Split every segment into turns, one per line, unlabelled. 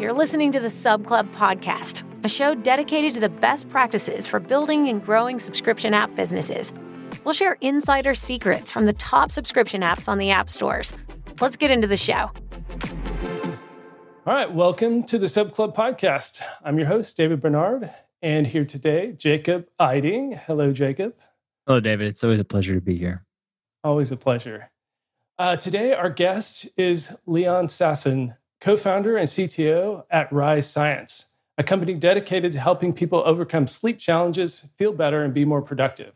you're listening to the Sub Club podcast, a show dedicated to the best practices for building and growing subscription app businesses. We'll share insider secrets from the top subscription apps on the app stores. Let's get into the show.
All right, welcome to the Sub Club podcast. I'm your host, David Barnard, and here today, Jacob Eiting. Hello, Jacob.
Hello, David. It's always a pleasure to be here.
Always a pleasure. Uh, today, our guest is Leon Sasson, co founder and CTO at Rise Science, a company dedicated to helping people overcome sleep challenges, feel better, and be more productive.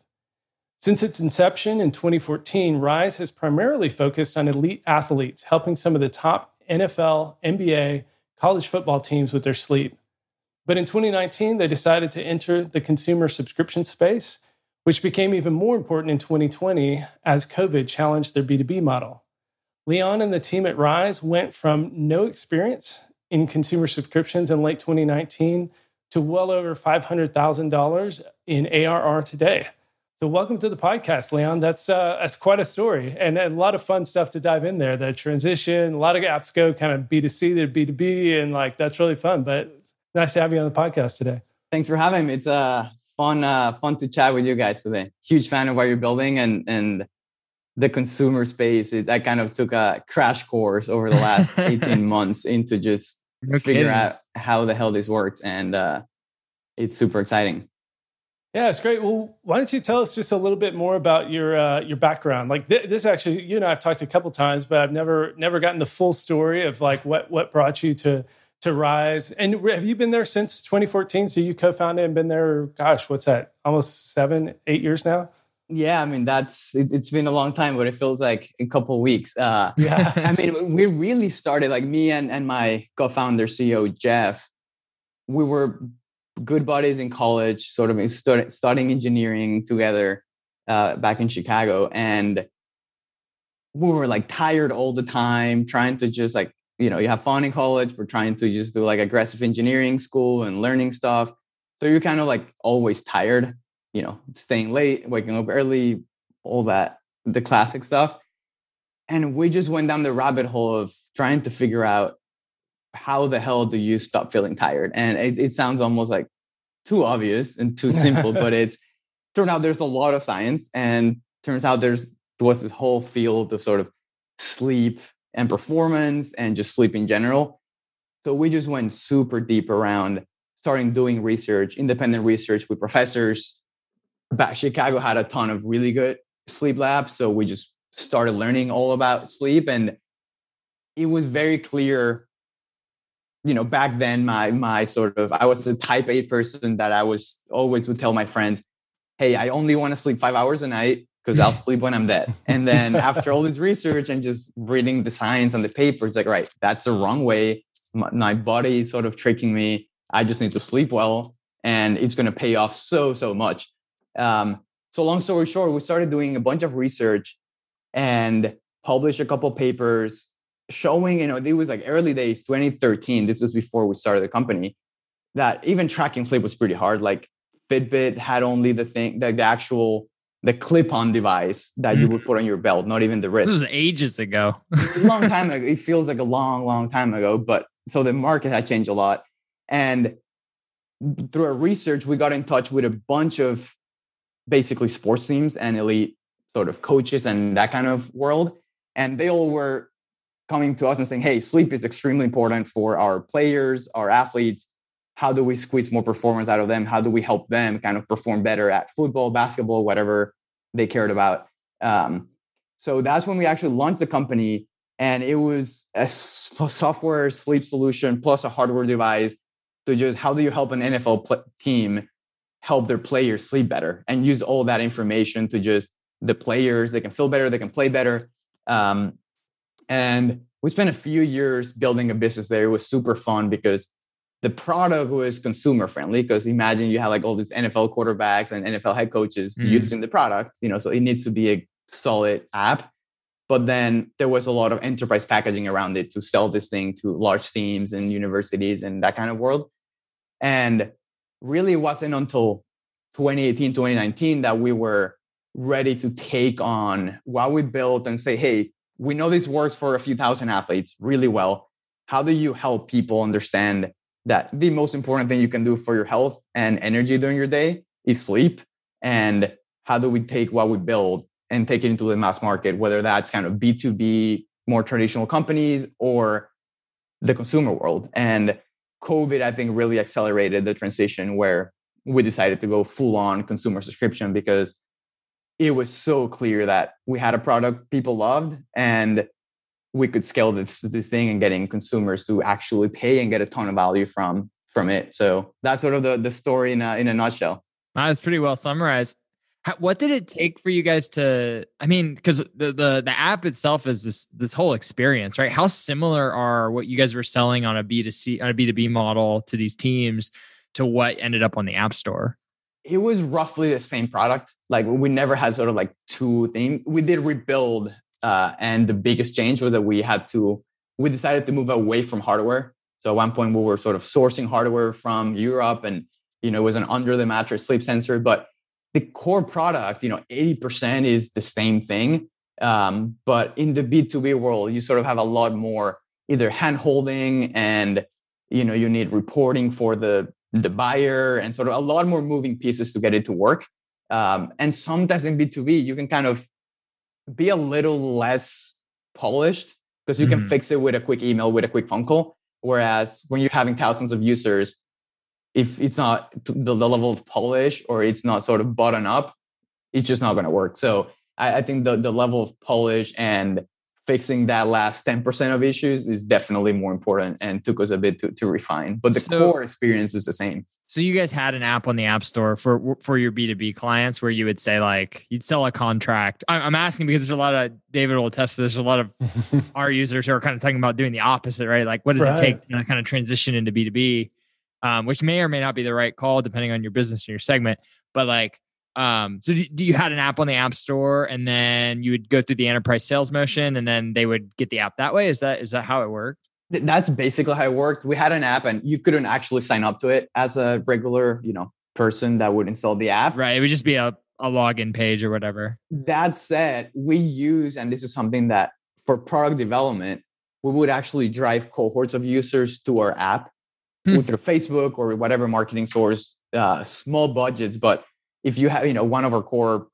Since its inception in 2014, Rise has primarily focused on elite athletes, helping some of the top NFL, NBA, college football teams with their sleep. But in 2019, they decided to enter the consumer subscription space, which became even more important in 2020 as COVID challenged their B2B model. Leon and the team at Rise went from no experience in consumer subscriptions in late 2019 to well over $500,000 in ARR today. So, welcome to the podcast, Leon. That's uh, that's quite a story and a lot of fun stuff to dive in there. The transition, a lot of apps go kind of B2C to B2B, and like that's really fun. But nice to have you on the podcast today.
Thanks for having me. It's uh, fun uh, fun to chat with you guys today. Huge fan of what you're building, and and the consumer space it, i kind of took a crash course over the last 18 months into just no figure kidding. out how the hell this works and uh, it's super exciting.
Yeah it's great. Well why don't you tell us just a little bit more about your uh, your background? Like th- this actually you and i've talked a couple times but i've never never gotten the full story of like what what brought you to to rise. And have you been there since 2014 so you co-founded and been there gosh what's that almost seven eight years now
yeah, I mean that's it, has been a long time, but it feels like a couple weeks. Uh, yeah, I mean we really started like me and and my co-founder CEO Jeff. We were good buddies in college, sort of start, studying engineering together uh, back in Chicago, and we were like tired all the time, trying to just like you know you have fun in college, we're trying to just do like aggressive engineering school and learning stuff. So you're kind of like always tired you know, staying late, waking up early, all that, the classic stuff. And we just went down the rabbit hole of trying to figure out how the hell do you stop feeling tired? And it, it sounds almost like too obvious and too simple, but it's turned out there's a lot of science and turns out there's there was this whole field of sort of sleep and performance and just sleep in general. So we just went super deep around starting doing research, independent research with professors, back Chicago had a ton of really good sleep labs. So we just started learning all about sleep. And it was very clear, you know, back then my my sort of I was a type A person that I was always would tell my friends, hey, I only want to sleep five hours a night because I'll sleep when I'm dead. And then after all this research and just reading the science and the papers, like, right, that's the wrong way. My, my body is sort of tricking me. I just need to sleep well. And it's going to pay off so, so much. Um, so long story short, we started doing a bunch of research and published a couple papers showing, you know, it was like early days, 2013. This was before we started the company. That even tracking sleep was pretty hard. Like Fitbit had only the thing, the, the actual the clip-on device that mm. you would put on your belt, not even the wrist.
This was ages ago.
a long time ago. It feels like a long, long time ago. But so the market had changed a lot. And through our research, we got in touch with a bunch of basically sports teams and elite sort of coaches and that kind of world. And they all were coming to us and saying, hey, sleep is extremely important for our players, our athletes. How do we squeeze more performance out of them? How do we help them kind of perform better at football, basketball, whatever they cared about? Um, so that's when we actually launched the company. And it was a software sleep solution plus a hardware device. So just how do you help an NFL pl- team help their players sleep better and use all that information to just the players they can feel better they can play better um, and we spent a few years building a business there. It was super fun because the product was consumer friendly because imagine you have like all these nfl quarterbacks and nfl head coaches mm. using the product you know so it needs to be a solid app. But then there was a lot of enterprise packaging around it to sell this thing to large teams and universities and that kind of world. And really wasn't until 2018, 2019 that we were ready to take on what we built and say, hey, we know this works for a few thousand athletes really well. how do you help people understand that the most important thing you can do for your health and energy during your day is sleep and how do we take what we build and take it into the mass market whether that's kind of b2b more traditional companies or the consumer world and covid i think really accelerated the transition where we decided to go full on consumer subscription because it was so clear that we had a product people loved and we could scale this this thing and getting consumers to actually pay and get a ton of value from from it. So that's sort of the the story in a, in a nutshell.
That was pretty well summarized. How, what did it take for you guys to? I mean, because the the the app itself is this this whole experience, right? How similar are what you guys were selling on a B two C on a B two B model to these teams to what ended up on the App Store?
It was roughly the same product. Like we never had sort of like two things. We did rebuild uh, and the biggest change was that we had to, we decided to move away from hardware. So at one point we were sort of sourcing hardware from Europe and, you know, it was an under the mattress sleep sensor, but the core product, you know, 80% is the same thing. Um, but in the B2B world, you sort of have a lot more either hand holding and, you know, you need reporting for the, the buyer and sort of a lot more moving pieces to get it to work. Um, and sometimes in B2B, you can kind of be a little less polished because you mm-hmm. can fix it with a quick email, with a quick phone call. Whereas when you're having thousands of users, if it's not the, the level of polish or it's not sort of button up, it's just not going to work. So I, I think the, the level of polish and fixing that last 10% of issues is definitely more important and took us a bit to, to refine but the so, core experience was the same
so you guys had an app on the app store for for your b2b clients where you would say like you'd sell a contract i'm asking because there's a lot of david will attest there's a lot of our users who are kind of talking about doing the opposite right like what does right. it take to kind of transition into b2b um, which may or may not be the right call depending on your business and your segment but like um, so do, do, you had an app on the app store and then you would go through the enterprise sales motion and then they would get the app that way? Is that is that how it worked?
That's basically how it worked. We had an app and you couldn't actually sign up to it as a regular, you know, person that would install the app.
Right. It would just be a, a login page or whatever.
That said, we use, and this is something that for product development, we would actually drive cohorts of users to our app hmm. through Facebook or whatever marketing source, uh, small budgets, but if you have, you know, one of our core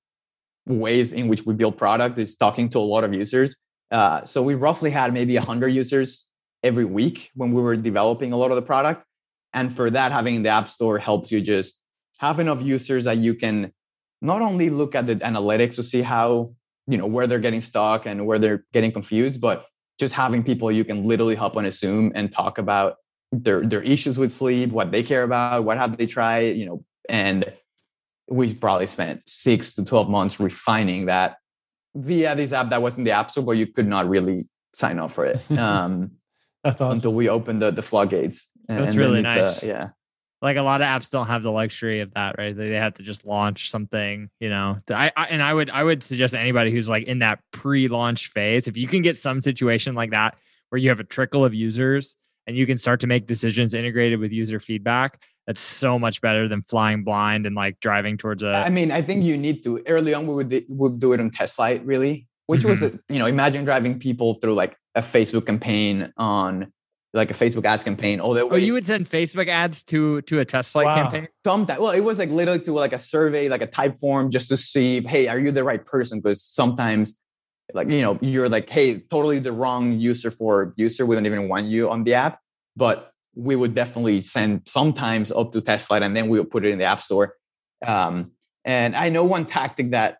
ways in which we build product is talking to a lot of users. Uh, so we roughly had maybe 100 users every week when we were developing a lot of the product. And for that, having the App Store helps you just have enough users that you can not only look at the analytics to see how, you know, where they're getting stuck and where they're getting confused, but just having people you can literally hop on a Zoom and talk about their their issues with sleep, what they care about, what have they tried, you know, and we probably spent six to 12 months refining that via this app that was in the app store, but you could not really sign up for it. Um,
That's awesome.
Until we opened the, the floodgates.
And, That's really nice. Uh, yeah. Like a lot of apps don't have the luxury of that, right? They, they have to just launch something, you know. I, I and I would I would suggest anybody who's like in that pre-launch phase, if you can get some situation like that where you have a trickle of users and you can start to make decisions integrated with user feedback, that's so much better than flying blind and like driving towards a.
I mean, I think you need to. Early on, we would we would do it on TestFlight really, which mm-hmm. was a, you know imagine driving people through like a Facebook campaign on like a Facebook ads campaign. Oh,
oh, you would send Facebook ads to to a TestFlight wow. campaign.
Sometimes, well, it was like literally to like a survey, like a Typeform, just to see, if, hey, are you the right person? Because sometimes, like you know, you're like, hey, totally the wrong user for user. We don't even want you on the app. But we would definitely send sometimes up to TestFlight and then we would put it in the app store. Um, and I know one tactic that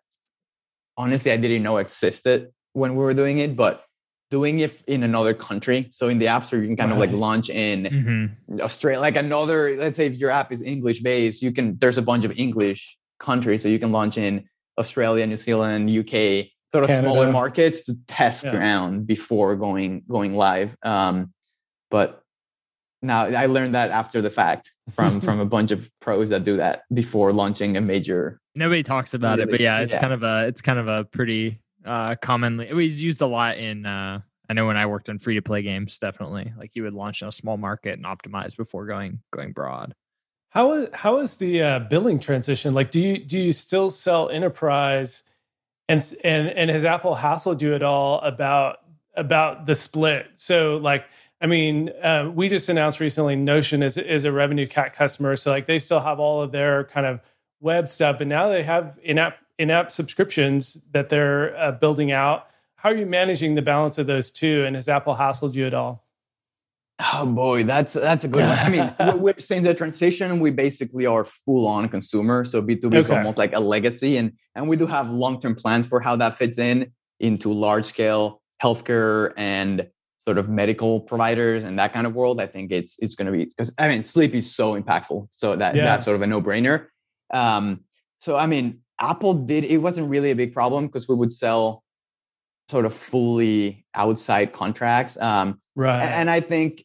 honestly I didn't know existed when we were doing it, but doing it in another country. So in the app store, you can kind right. of like launch in mm-hmm. Australia, like another, let's say if your app is English based, you can, there's a bunch of English countries. So you can launch in Australia, New Zealand, UK, sort of Canada. smaller markets to test yeah. ground before going, going live. Um, but now I learned that after the fact from from a bunch of pros that do that before launching a major.
Nobody talks about it, but yeah, it's yeah. kind of a it's kind of a pretty uh commonly it was used a lot in uh I know when I worked on free to play games, definitely like you would launch in a small market and optimize before going going broad.
How is how is the uh, billing transition? Like, do you do you still sell enterprise, and and and has Apple hassled you at all about about the split? So like I mean, uh, we just announced recently Notion is is a RevenueCat customer, so like they still have all of their kind of web stuff, but now they have in app in app subscriptions that they're uh, building out. How are you managing the balance of those two? And has Apple hassled you at all?
Oh boy, that's that's a good one. I mean, we're, saying the transition, we basically are full on consumer. So B2B okay. is almost like a legacy. And and we do have long-term plans for how that fits in into large scale healthcare and sort of medical providers and that kind of world. I think it's it's gonna be because I mean sleep is so impactful. So that yeah. that's sort of a no-brainer. Um, so I mean, Apple did it wasn't really a big problem because we would sell sort of fully outside contracts. Um,
right.
And I think,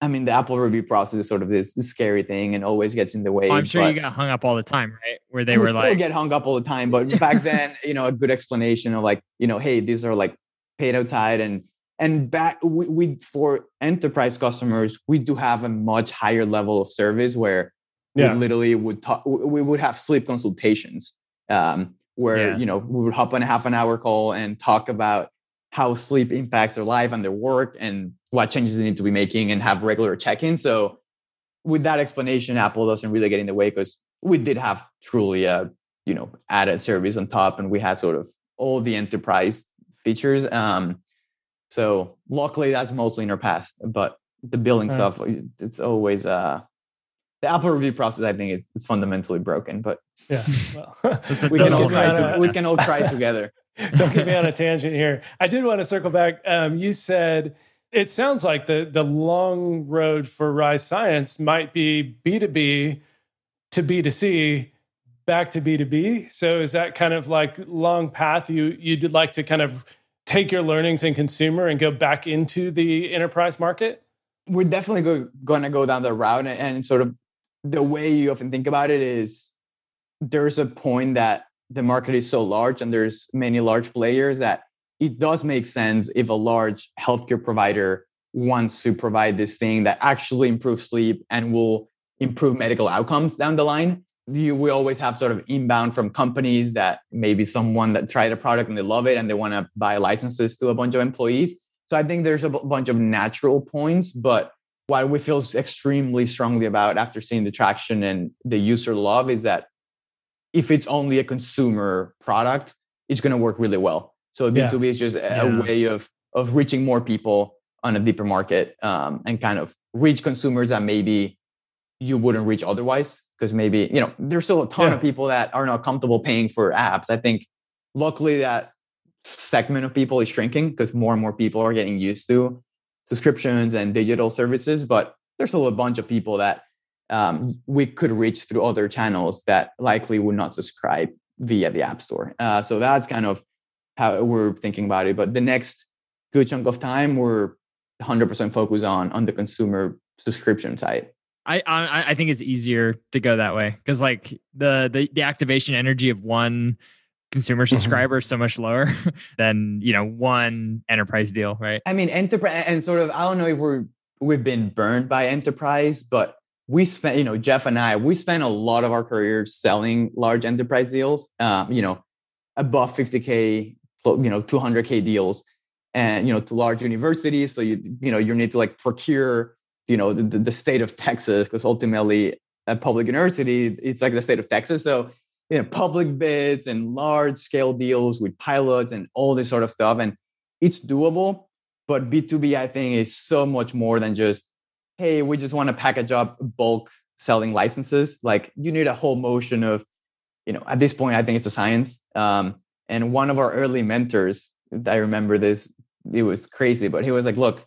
I mean, the Apple review process is sort of this, scary thing and always gets in the way.
Oh, I'm sure you got hung up all the time, right? Where they were like,
get hung up all the time. But back then, you know, a good explanation of like, you know, hey, these are like paid outside and and back we, we for enterprise customers we do have a much higher level of service where yeah. we literally would talk we would have sleep consultations um, where yeah. you know we would hop on a half an hour call and talk about how sleep impacts their life and their work and what changes they need to be making and have regular check-ins so with that explanation apple doesn't really get in the way because we did have truly a you know added service on top and we had sort of all the enterprise features um so luckily that's mostly in our past but the billing nice. stuff it's always uh the Apple review process, I think, is, is fundamentally broken. But
yeah, well,
we, can all try to, we can all try together.
Don't get me on a tangent here. I did want to circle back. Um, you said it sounds like the the long road for Rise Science might be B two B to B two C back to B two B. So is that kind of like long path you you'd like to kind of take your learnings in consumer and go back into the enterprise market?
We're definitely go, going to go down the route and, and sort of the way you often think about it is there's a point that the market is so large and there's many large players that it does make sense if a large healthcare provider wants to provide this thing that actually improves sleep and will improve medical outcomes down the line. You, we always have sort of inbound from companies that maybe someone that tried a product and they love it and they want to buy licenses to a bunch of employees. So I think there's a b- bunch of natural points, but what we feel extremely strongly about after seeing the traction and the user love is that if it's only a consumer product, it's going to work really well. So B2B yeah. is just a yeah. way of of reaching more people on a deeper market um, and kind of reach consumers that maybe you wouldn't reach otherwise because maybe you know there's still a ton yeah. of people that are not comfortable paying for apps. I think luckily that segment of people is shrinking because more and more people are getting used to subscriptions and digital services, but there's still a bunch of people that um, we could reach through other channels that likely would not subscribe via the App Store. Uh, so that's kind of how we're thinking about it. But the next good chunk of time, we're 100% focused on on the consumer subscription side.
I I, I think it's easier to go that way because like the, the the activation energy of one consumer mm-hmm. subscriber so much lower than you know one enterprise deal right
i mean enterprise and sort of i don't know if we're we've been burned by enterprise but we spent you know jeff and i we spent a lot of our careers selling large enterprise deals um, you know above 50k you know 200k deals and you know to large universities so you you know you need to like procure you know the, the state of texas because ultimately a public university it's like the state of texas so you know, public bids and large scale deals with pilots and all this sort of stuff. And it's doable. But B2B, I think, is so much more than just, hey, we just want to package up bulk selling licenses. Like you need a whole motion of, you know, at this point, I think it's a science. Um, and one of our early mentors, I remember this, it was crazy, but he was like, look,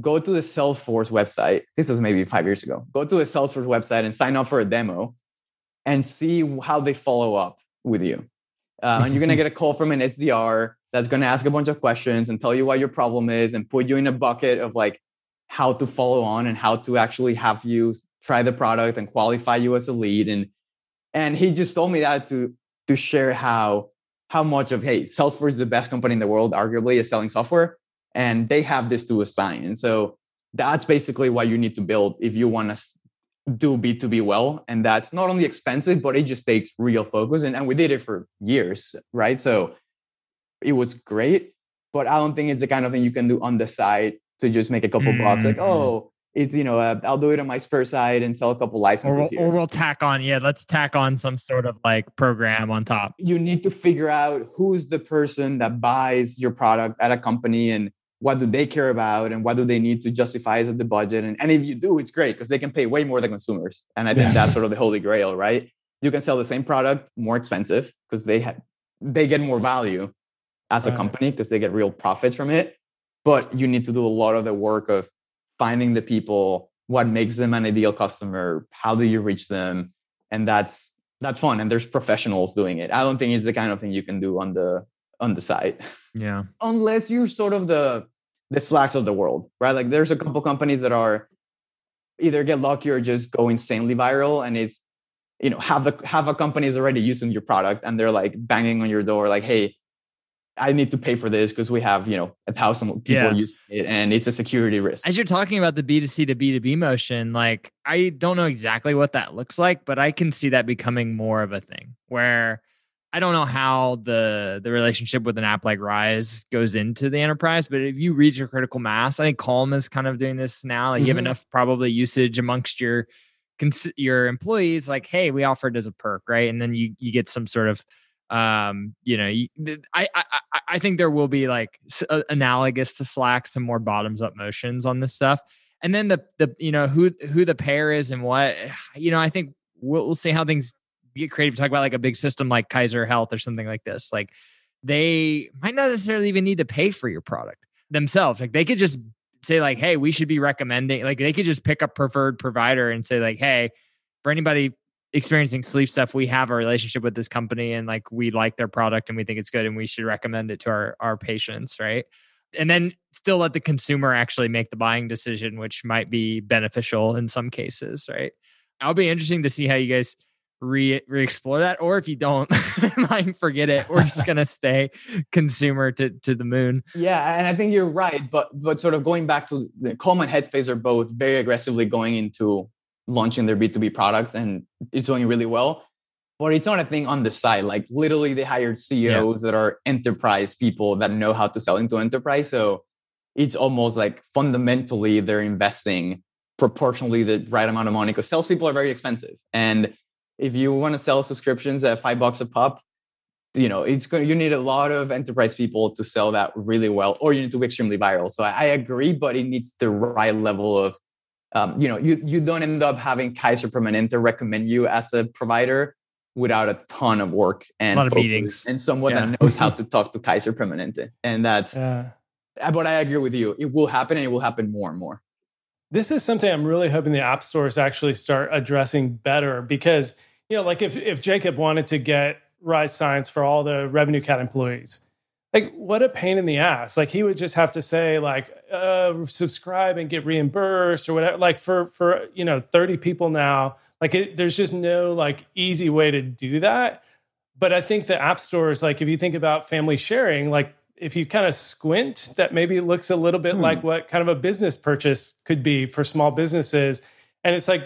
go to the Salesforce website. This was maybe five years ago. Go to the Salesforce website and sign up for a demo and see how they follow up with you. Uh, and you're going to get a call from an SDR that's going to ask a bunch of questions and tell you what your problem is and put you in a bucket of like how to follow on and how to actually have you try the product and qualify you as a lead. And and he just told me that to to share how how much of hey Salesforce is the best company in the world, arguably, is selling software, and they have this to assign. And so that's basically what you need to build if you want to do B2B well. And that's not only expensive, but it just takes real focus. And, and we did it for years, right? So it was great, but I don't think it's the kind of thing you can do on the side to just make a couple mm-hmm. bucks like mm-hmm. oh it's you know uh, i'll do it on my spur side and sell a couple licenses
or, or, we'll tack on yeah let's tack on some sort of like program on top.
You need to figure out who's the person that buys your product at a company and what do they care about and what do they need to justify as the budget. And, and if you do it's great because they can pay way more than consumers. And i think yeah. that's sort of the holy grail right? You can sell the same product more expensive because they have they get more value as a company because they get real profits from it. But you need to do a lot of the work of finding the people what makes them an ideal customer how do you reach them and that's that's fun and there's professionals doing it. I don't think it's the kind of thing you can do on the on the side.
yeah.
Unless you're sort of the the slacks of the world right? Like there's a couple companies that are either get lucky or just go insanely viral and it's you know have the have a company is already using your product and they're like banging on your door like hey I need to pay for this because we have, you know, a thousand people yeah. using it and it's a security risk.
As you're talking about the B2C to B2B motion, like I don't know exactly what that looks like, but I can see that becoming more of a thing where I don't know how the the relationship with an app like Rise goes into the enterprise, but if you reach your critical mass, I think Calm is kind of doing this now. Like mm-hmm. you have mm-hmm. enough probably usage amongst your your employees like hey we offer it as a perk right and then you you get some sort of um you know I, I i think there will be like analogous to slack some more bottoms up motions on this stuff. And then the the you know who who the pair is and what you know i think we'll, we'll see how things get creative talk about like a big system like kaiser health or something like this. Like they might not necessarily even need to pay for your product themselves. Like they could just say like, hey, we should be recommending like they could just pick a preferred provider and say like, hey, for anybody experiencing sleep stuff, we have a relationship with this company and like we like their product and we think it's good and we should recommend it to our our patients, right? And then still let the consumer actually make the buying decision, which might be beneficial in some cases, right? I'll be interesting to see how you guys re re-explore that or if you don't like forget it we're just gonna stay consumer to to the moon
yeah and i think you're right but but sort of going back to the calm and headspace are both very aggressively going into launching their b2b products and it's doing really well but it's not a thing on the side. Like literally they hired ceos yeah. that are enterprise people that know how to sell into enterprise. So it's almost like fundamentally they're investing proportionally the right amount of money because salespeople are very expensive. And if you want to sell subscriptions at five bucks a pop, you know it's going you need a lot of enterprise people to sell that really well or you need to be extremely viral. So i, I agree but it needs the right level of um, you know you, you don't end up having kaiser permanente recommend you as a provider without a ton of work and
a lot of meetings
and someone yeah. that knows how to talk to kaiser permanente and that's yeah. but i agree with you it will happen and it will happen more and more
this is something i'm really hoping the app stores actually start addressing better because you know, like if if Jacob wanted to get Rise Science for all the RevenueCat employees, like what a pain in the ass. Like he would just have to say like uh, subscribe and get reimbursed or whatever. Like for for you know thirty people now, like it, there's just no like easy way to do that. But I think the app stores, like if you think about family sharing, like if you kind of squint, that maybe looks a little bit hmm. like what kind of a business purchase could be for small businesses. And it's like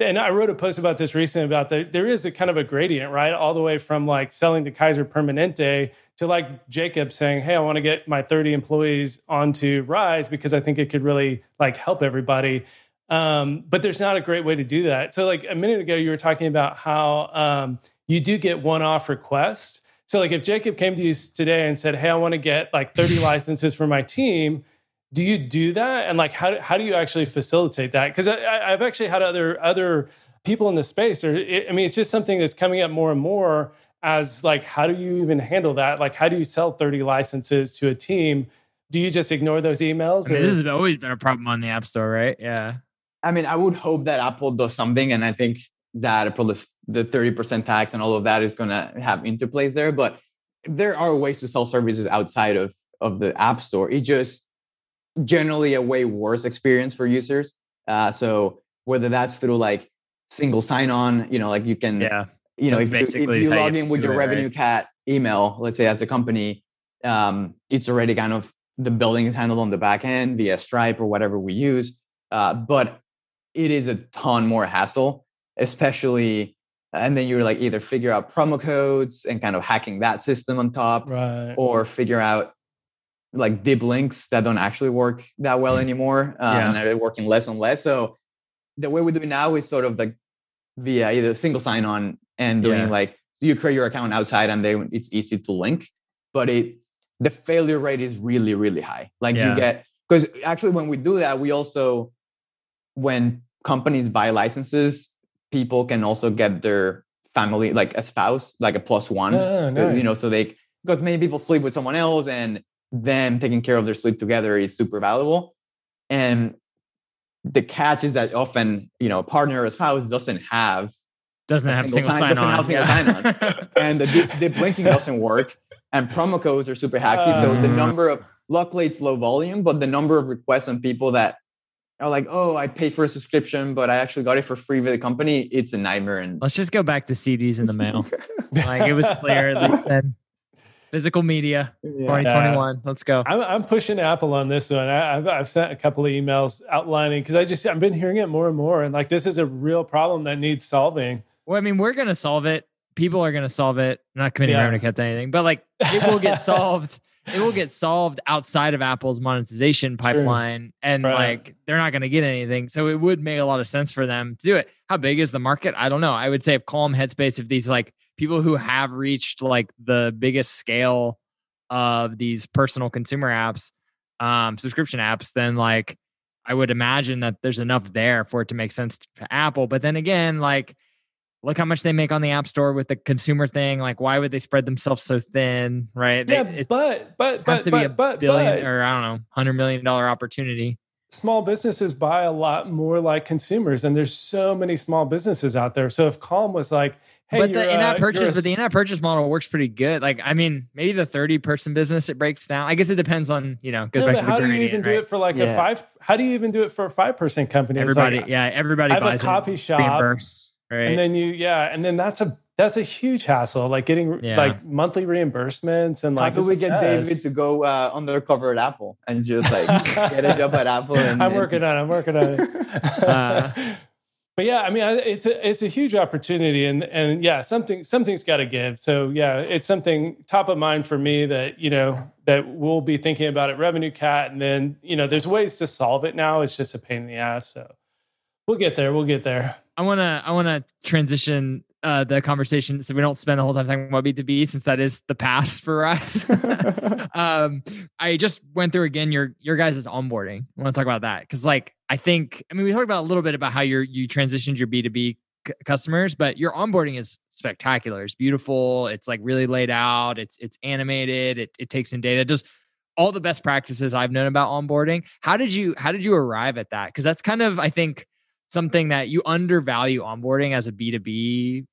and I wrote a post about this recently about that there is a kind of a gradient, right? All the way from like selling to Kaiser Permanente to like Jacob saying, Hey, I want to get my 30 employees onto Rise because I think it could really like help everybody. Um, but there's not a great way to do that. So like a minute ago, you were talking about how um, you do get one-off requests. So like if Jacob came to you today and said, Hey, I want to get like 30 licenses for my team, do you do that? And like how, how do you actually facilitate that? Because i've actually had other other people in the space or it, i mean it's just something that's coming up more and more as like how do you even handle that? Like how do you sell 30 licenses to a team? Do you just ignore those emails
I mean, this has always been a problem on the app store right? Yeah.
I mean i would hope that apple does something and i think that the 30% tax and all of that is going to have interplays there but there are ways to sell services outside of of the app store. It just generally a way worse experience for users. Uh, so whether that's through like single sign on, you know, like you can,
yeah,
you know, if, if you log in with your revenue right? cat email, let's say as a company, um, it's already kind of the billing is handled on the back end via Stripe or whatever we use. Uh, but it is a ton more hassle, especially and then you're like either figure out promo codes and kind of hacking that system on top
right.
or figure out like deep links that don't actually work that well anymore, uh, yeah. and they're working less and less. So the way we do it now is sort of like via either single sign on and doing yeah. like you create your account outside and then it's easy to link, but it the failure rate is really really high. Like yeah. you get because actually when we do that, we also when companies buy licenses, people can also get their family like a spouse like a plus one. Oh, nice. You know, so they because many people sleep with someone else and them taking care of their sleep together is super valuable. And the catch is that often, you know, a partner or spouse doesn't have
doesn't have single, sign, sign doesn't on. Have single
yeah. sign on. and the, the blinking doesn't work. And promo codes are super hacky. Uh, so the uh. number of luckily it's low volume, but the number of requests on people that are like, oh, I paid for a subscription, but I actually got it for free with the company. It's a nightmare. And
let's just go back to CDs in the mail. like it was clear they said physical media yeah. 2021 let's go.
I'm, I'm, pushing apple on this one. I, have I've sent a couple of emails outlining because i just i've been hearing it more and more and like this is a real problem that needs solving.
Well i mean we're going to solve it. People are going to solve it. I'm not committing yeah. RevenueCat to anything but like it will get solved. It will get solved outside of apple's monetization pipeline sure. and right. like they're not going to get anything so it would make a lot of sense for them to do it. How big is the market? I don't know. I would say if calm headspace if these like people who have reached like the biggest scale of these personal consumer apps, um, subscription apps, then like I would imagine that there's enough there for it to make sense to Apple. But then again, like look how much they make on the app store with the consumer thing. Like, why would they spread themselves so thin, right?
Yeah, they, but but but
to
but,
be a
but,
billion
but,
or I don't know, hundred million dollar opportunity.
Small businesses buy a lot more like consumers, and there's so many small businesses out there. So if Calm was like, Hey,
but the in-app uh, purchase, but the in-app purchase model works pretty good. Like, I mean, maybe the thirty-person business it breaks down. I guess it depends on you know. Goes no, back to
how
do
you even
right?
do it for like yeah. a five? How do you even do it for a five-person company?
Everybody,
like,
yeah, everybody.
I have
buys
a copy shop, reimburse, right? And then you, yeah, and then that's a that's a huge hassle. Like getting yeah. like monthly reimbursements and like.
How do we get David to go uh, undercover at Apple and just like get a job at Apple? And,
I'm working on. it. I'm working on it. uh, but yeah, I mean, it's a it's a huge opportunity, and and yeah, something something's got to give. So yeah, it's something top of mind for me that you know that we'll be thinking about at RevenueCat, and then you know, there's ways to solve it now. It's just a pain in the ass. So we'll get there. We'll get there.
I wanna I wanna transition uh, the conversation so we don't spend the whole time talking about B2B since that is the past for us. um, I just went through again your your guys' onboarding. I want to talk about that because like I think I mean we talked about a little bit about how you you transitioned your B2B c- customers, but your onboarding is spectacular. It's beautiful. It's like really laid out. It's it's animated. It it takes in data. Just all the best practices I've known about onboarding. How did you how did you arrive at that? Because that's kind of I think something that you undervalue onboarding as a B2B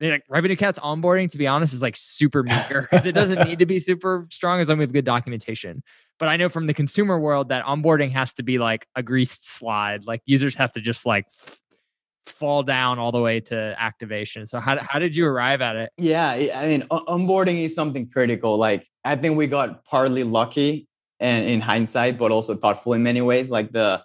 like RevenueCat's onboarding to be honest is like super meager because it doesn't need to be super strong as long as we have good documentation but i know from the consumer world that onboarding has to be like a greased slide. Like users have to just like fall down all the way to activation. So how, how did you arrive at it?
Yeah i mean onboarding is something critical. Like i think we got partly lucky and in hindsight but also thoughtful in many ways. Like the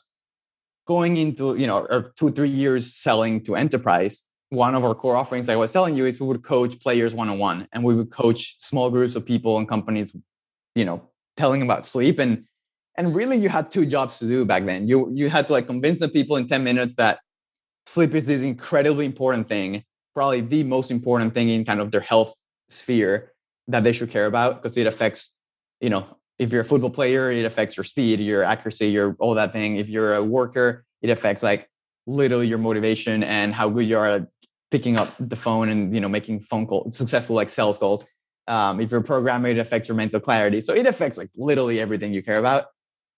going into you know or two three years selling to enterprise one of our core offerings I was telling you is we would coach players one on one, and we would coach small groups of people and companies, you know, telling about sleep and and really you had two jobs to do back then. You you had to like convince the people in ten minutes that sleep is this incredibly important thing, probably the most important thing in kind of their health sphere that they should care about because it affects, you know, if you're a football player, it affects your speed, your accuracy, your all that thing. If you're a worker, it affects like literally your motivation and how good you are at picking up the phone and you know making phone calls, successful like sales calls. Um, if you're a programmer, it affects your mental clarity. So it affects like literally everything you care about.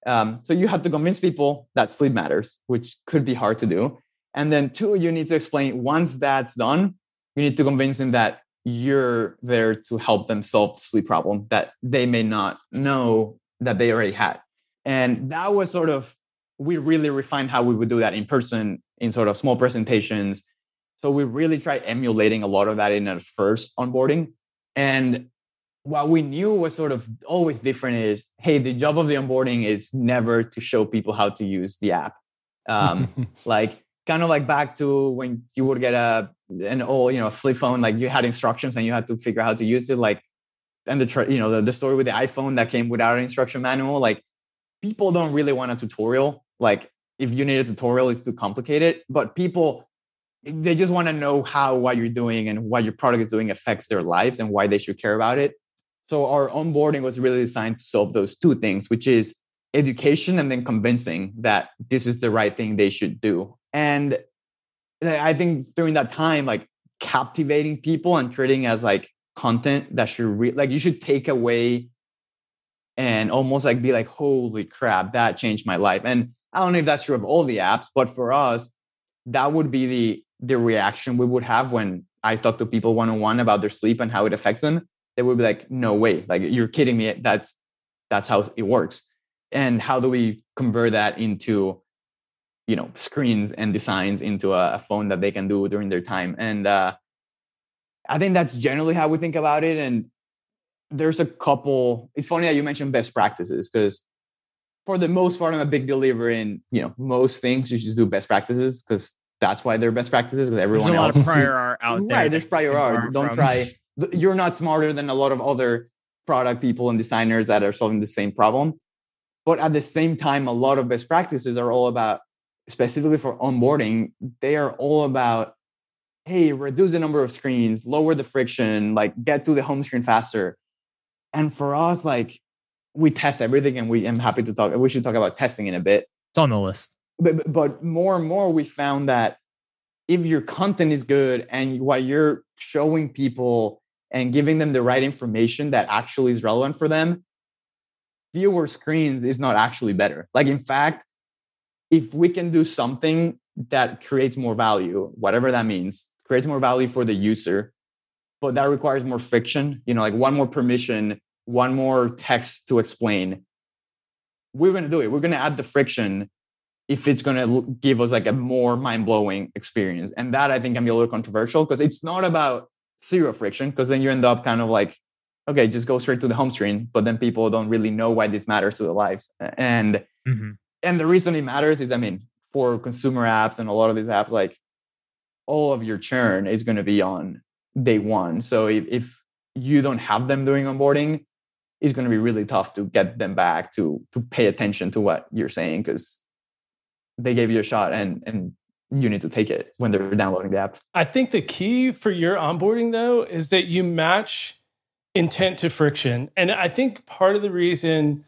Um, so you have to convince people that sleep matters, which could be hard to do. And then two, you need to explain once that's done, you need to convince them that you're there to help them solve the sleep problem that they may not know that they already had. And that was sort of we really refined how we would do that in person in sort of small presentations so we really tried emulating a lot of that in our first onboarding. And what we knew was sort of always different is hey, the job of the onboarding is never to show people how to use the app. Um, like kind of like back to when you would get a an old, you know, flip phone, like you had instructions and you had to figure out how to use it. Like and the you know the, the story with the iphone that came without an instruction manual like people don't really want a tutorial like if you need a tutorial it's too complicated but people they just want to know how what you're doing and what your product is doing affects their lives and why they should care about it. So our onboarding was really designed to solve those two things which is education and then convincing that this is the right thing they should do. And i think during that time like captivating people and treating as like content that should re- like you should take away and almost like be like holy crap that changed my life. And i don't know if that's true of all the apps but for us that would be the the reaction we would have when i talk to people one-on-one about their sleep and how it affects them they would be like no way. Like you're kidding me. That's that's how it works. And how do we convert that into you know screens and designs into a, a phone that they can do during their time? And uh, i think that's generally how we think about it. And there's a couple it's funny that you mentioned best practices because for the most part i'm a big believer in you know most things you should do best practices because that's why they're best practices because everyone
there's a
else
lot of prior art out there
right there's prior art don't from. try you're not smarter than a lot of other product people and designers that are solving the same problem but at the same time a lot of best practices are all about specifically for onboarding, they are all about, hey, reduce the number of screens, lower the friction, like get to the home screen faster. And for us, like we test everything and we am happy to talk. We should talk about testing in a bit.
It's on the list.
But but more and more we found that if your content is good and what you're showing people and giving them the right information that actually is relevant for them, fewer screens is not actually better. Like in fact, if we can do something that creates more value, whatever that means, creates more value for the user, but that requires more friction, you know, like one more permission, one more text to explain. We're going to do it. We're going to add the friction if it's going to give us like a more mind-blowing experience. And that I think can be a little controversial because it's not about zero friction because then you end up kind of like okay, just go straight to the home screen, but then people don't really know why this matters to their lives. And mm-hmm and the reason it matters is, I mean, for consumer apps and a lot of these apps, like all of your churn is going to be on day one. So if, if you don't have them doing onboarding, it's going to be really tough to get them back to to pay attention to what you're saying because they gave you a shot and and you need to take it when they're downloading the app.
I think the key for your onboarding though is that you match intent to friction. And I think part of the reason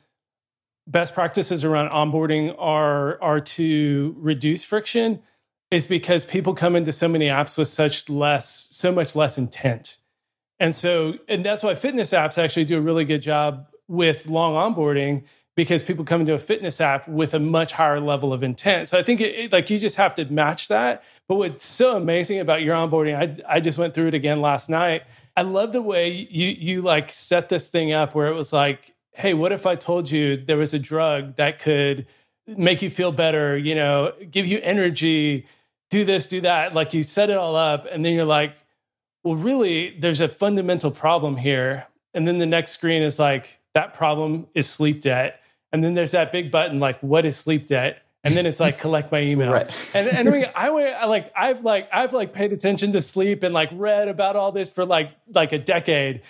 best practices around onboarding are are to reduce friction is because people come into so many apps with such less so much less intent and so and that's why fitness apps actually do a really good job with long onboarding because people come into a fitness app with a much higher level of intent so i think it, it, like you just have to match that but what's so amazing about your onboarding i, I just went through it again last night i love the way you you like set this thing up where it was like hey, what if I told you there was a drug that could make you feel better, you know, give you energy, do this, do that? Like you set it all up, and then you're like, well, really, there's a fundamental problem here. And then the next screen is like, that problem is sleep debt. And then there's that big button like, what is sleep debt? and then it's like collect my email right. and, and I, mean, I went I like i've like i've like paid attention to sleep and like read about all this for like like a decade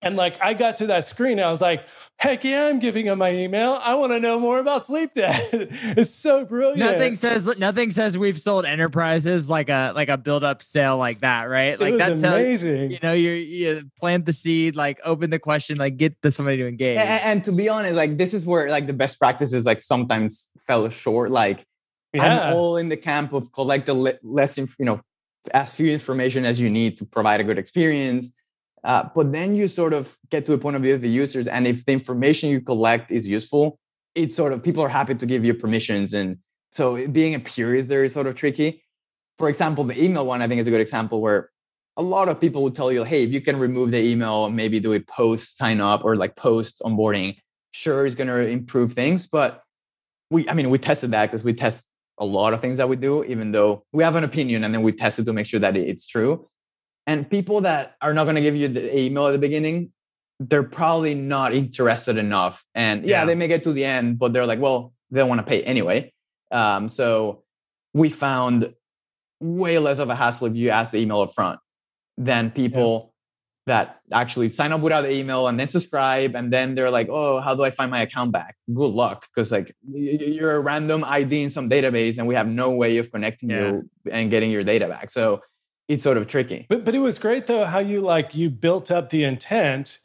and like I got to that screen, I was like, heck yeah, I'm giving him my email. I want to know more about sleep debt. it's so brilliant.
Nothing says nothing says we've sold enterprises like a like a build up sale like that, right? Like
that's amazing.
you know, you you plant the seed, like open the question, like get the somebody to engage.
And, and, to be honest, like this is where like the best practices like sometimes fell short. Like yeah. I'm all in the camp of collect the le- less, you know, as few information as you need to provide a good experience uh, but then you sort of get to a point of view of the users, and if the information you collect is useful, it's sort of people are happy to give you permissions, and so being a purist there is sort of tricky. For example, the email one I think is a good example where a lot of people would tell you, hey, if you can remove the email, maybe do it post sign up or like post onboarding, sure, it's going to improve things. But we, I mean, we tested that because we test a lot of things that we do, even though we have an opinion and then we test it to make sure that it's true. And people that are not going to give you the email at the beginning, they're probably not interested enough. And yeah, yeah. they may get to the end, but they're like, well, they don't want to pay anyway. Um, so we found way less of a hassle if you ask the email up front than people that actually sign up without the email and then subscribe and then they're like oh how do i find my account back good luck because like you're a random id in some database and we have no way of connecting yeah. you and getting your data back so it's sort of tricky
but but it was great though how you like you built up the intent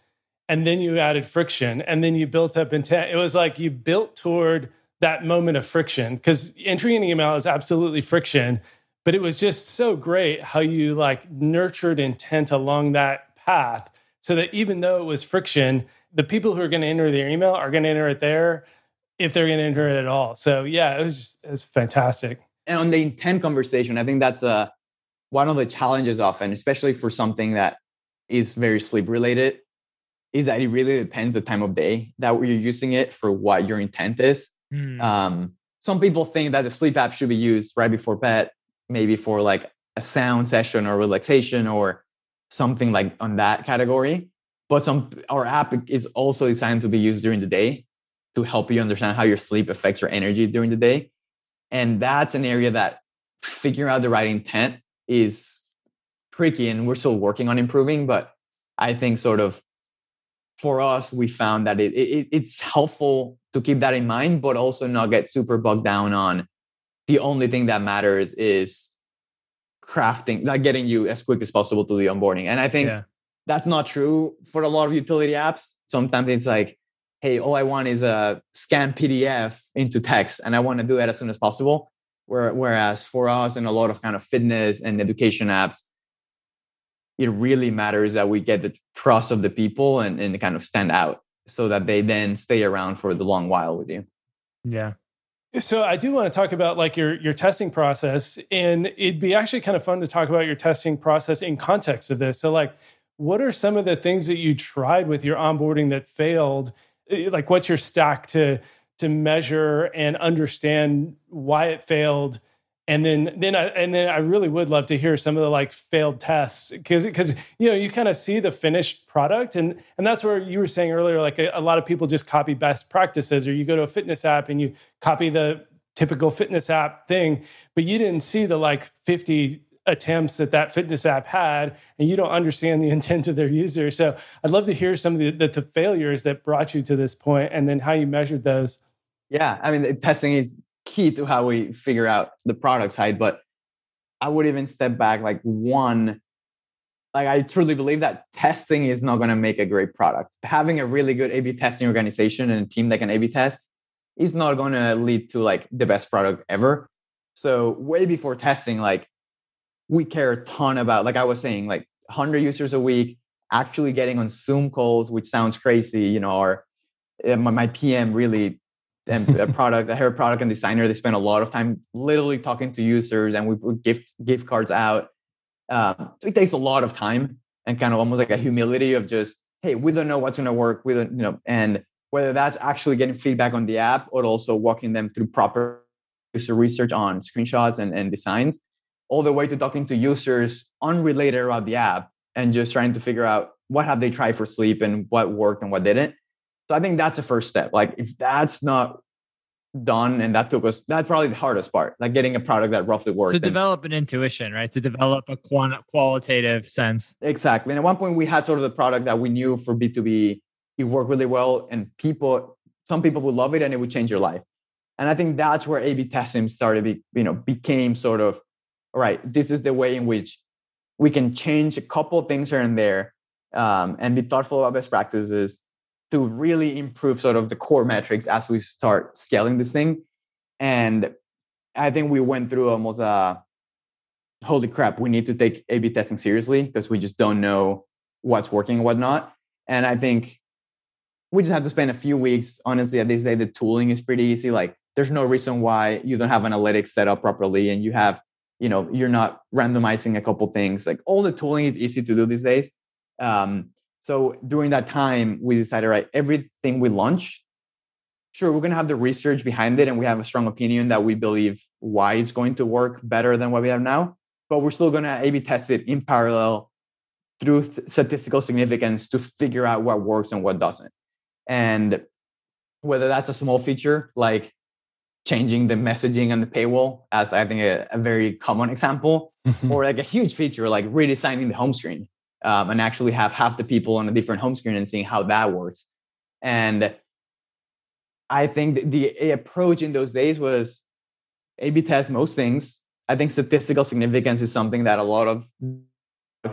and then you added friction and then you built up intent it was like you built toward that moment of friction because entering an email is absolutely friction but it was just so great how you like nurtured intent along that path so that even though it was friction, the people who are going to enter their email are going to enter it there if they're going to enter it at all. So yeah, it was just, it was fantastic.
And on the intent conversation, I think that's a one of the challenges often, especially for something that is very sleep related, is that it really depends the time of day that you're using it for what your intent is. Mm. Um, some people think that the sleep app should be used right before bed, maybe for like a sound session or relaxation or something like on that category. But some our app is also designed to be used during the day to help you understand how your sleep affects your energy during the day. And that's an area that figuring out the right intent is tricky and we're still working on improving. But I think sort of for us, we found that it, it, it's helpful to keep that in mind, but also not get super bogged down on the only thing that matters is crafting, like getting you as quick as possible to the onboarding. And I think yeah. that's not true for a lot of utility apps. Sometimes it's like, hey, all I want is a scan PDF into text, and I want to do that as soon as possible. Whereas for us and a lot of kind of fitness and education apps, it really matters that we get the trust of the people and, and kind of stand out so that they then stay around for the long while with you.
Yeah.
So I do want to talk about like your your testing process, and it'd be actually kind of fun to talk about your testing process in context of this. So like, what are some of the things that you tried with your onboarding that failed? Eh, like, what's your stack to to measure and understand why it failed? and then then I and then I really would love to hear some of the like failed tests because because you know you kind of see the finished product and and that's where you were saying earlier like a, a, lot of people just copy best practices or you go to a fitness app and you copy the typical fitness app thing but you didn't see the like 50 attempts that that fitness app had and you don't understand the intent of their user so I'd love to hear some of the, the, the failures that brought you to this point and then how you measured those
yeah I mean testing is key to how we figure out the product side. But I would even step back like one, like I truly believe that testing is not going to make a great product. Having a really good A/B testing organization and a team that can A/B test is not going to lead to like the best product ever. So way before testing, like we care a ton about, like I was saying, like 100 users a week, actually getting on Zoom calls, which sounds crazy, you know, or uh, my, my PM really and a product, a hair product and designer, they spend a lot of time literally talking to users and we put gift gift cards out. Um, so it takes a lot of time and kind of almost like a humility of just, hey, we don't know what's going to work. We don't, you know, and whether that's actually getting feedback on the app or also walking them through proper user research on screenshots and, and designs, all the way to talking to users unrelated about the app and just trying to figure out what have they tried for sleep and what worked and what didn't. So I think that's the first step. Like if that's not done and that took us that's probably the hardest part like getting a product that roughly works
to develop an intuition right to develop a quant- qualitative sense
exactly and at one point we had sort of the product that we knew for b2b it worked really well and people some people would love it and it would change your life and i think that's where a b testing started be, you know became sort of all right this is the way in which we can change a couple things here and there um, and be thoughtful about best practices to really improve sort of the core metrics as we start scaling this thing. And I think we went through almost a holy crap, we need to take A B testing seriously because we just don't know what's working and whatnot. And I think we just have to spend a few weeks. Honestly, at this day, the tooling is pretty easy. Like there's no reason why you don't have analytics set up properly and you have, you know, you're not randomizing a couple things. Like all the tooling is easy to do these days. Um, so during that time, we decided, right, everything we launch, sure, we're going to have the research behind it and we have a strong opinion that we believe why it's going to work better than what we have now. But we're still going to A B test it in parallel through statistical significance to figure out what works and what doesn't. And whether that's a small feature like changing the messaging and the paywall, as I think a, a very common example, or like a huge feature like redesigning the home screen um, and actually have half the people on a different home screen and seeing how that works. And I think the approach in those days was A/B test most things. I think statistical significance is something that a lot of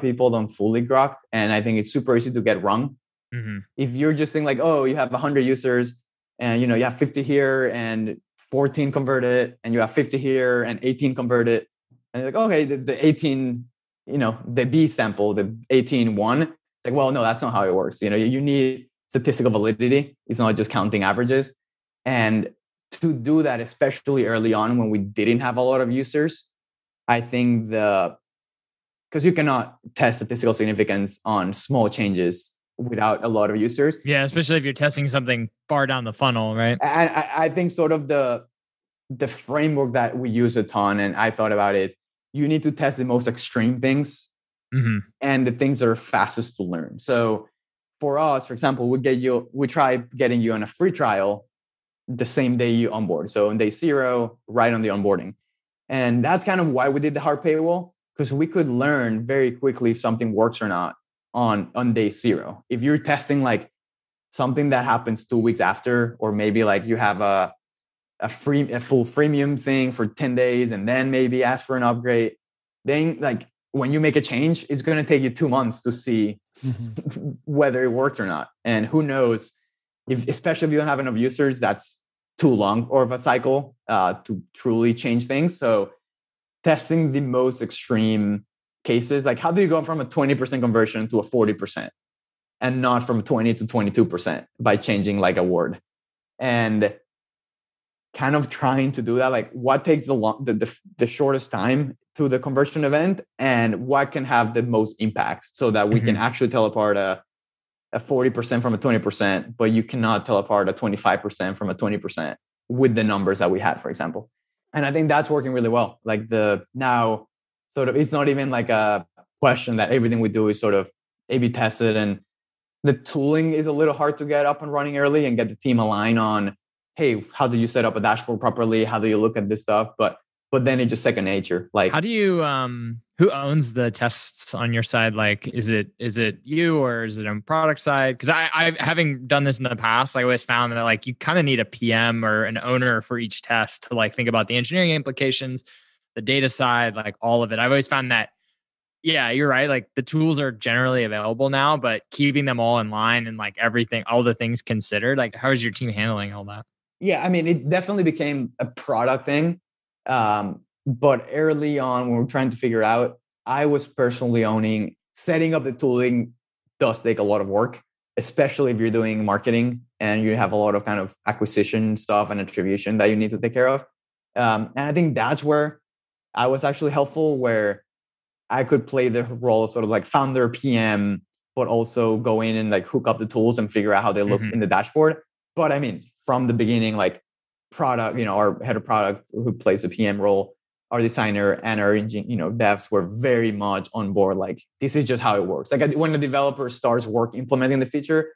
people don't fully grok, and I think it's super easy to get wrong. Mm-hmm. If you're just thinking like, oh, you have 100 users, and you know you have 50 here and 14 converted, and you have 50 here and 18 converted, and like, okay, the, the 18, you know, the B sample, the 18 one. It's like, well, no, that's not how it works. You know, you need statistical validity. It's not just counting averages. And to do that, especially early on when we didn't have a lot of users, I think the because you cannot test statistical significance on small changes without a lot of users.
Yeah, especially if you're testing something far down the funnel, right?
And I, I think sort of the the framework that we use a ton, and I thought about it. You need to test the most extreme things mm-hmm. and the things that are fastest to learn. So for us, for example, we get you, we try getting you on a free trial the same day you onboard. So on day zero, right on the onboarding. And that's kind of why we did the hard paywall, because we could learn very quickly if something works or not on, on day zero. If you're testing like something that happens two weeks after, or maybe like you have a, a free a full freemium thing for 10 days and then maybe ask for an upgrade, then like when you make a change, it's going to take you two months to see mm-hmm. whether it works or not. And who knows if, especially if you don't have enough users, that's too long or of a cycle uh, to truly change things. So testing the most extreme cases, like how do you go from a 20% conversion to a 40% and not from 20 to 22% by changing like a word? And kind of trying to do that, like what takes the, long, the, the, the shortest time to the conversion event and what can have the most impact so that we mm-hmm. can actually tell apart a a 40% from a 20%, but you cannot tell apart a 25% from a 20% with the numbers that we had, for example. And I think that's working really well. Like the now sort of it's not even like a question that everything we do is sort of A/B tested and the tooling is a little hard to get up and running early and get the team aligned on, hey, how do you set up a dashboard properly? How do you look at this stuff? But but then it's just second nature. Like
how do you um who owns the tests on your side? Like is it is it you or is it on product side? Because I I having done this in the past, I always found that like you kind of need a PM or an owner for each test to like think about the engineering implications, the data side, like all of it. I've always found that yeah, you're right. Like the tools are generally available now, but keeping them all in line and like everything, all the things considered, like how is your team handling all that?
Yeah, I mean, it definitely became a product thing. Um, but early on, when we we're trying to figure out, I was personally owning setting up the tooling does take a lot of work, especially if you're doing marketing and you have a lot of kind of acquisition stuff and attribution that you need to take care of. Um, and I think that's where I was actually helpful, where I could play the role of sort of like founder PM, but also go in and like hook up the tools and figure out how they look mm-hmm. in the dashboard. But I mean, from the beginning, like product, you know, our head of product who plays the PM role, our designer and our engine, you know, devs were very much on board. Like this is just how it works. Like when the developer starts work implementing the feature,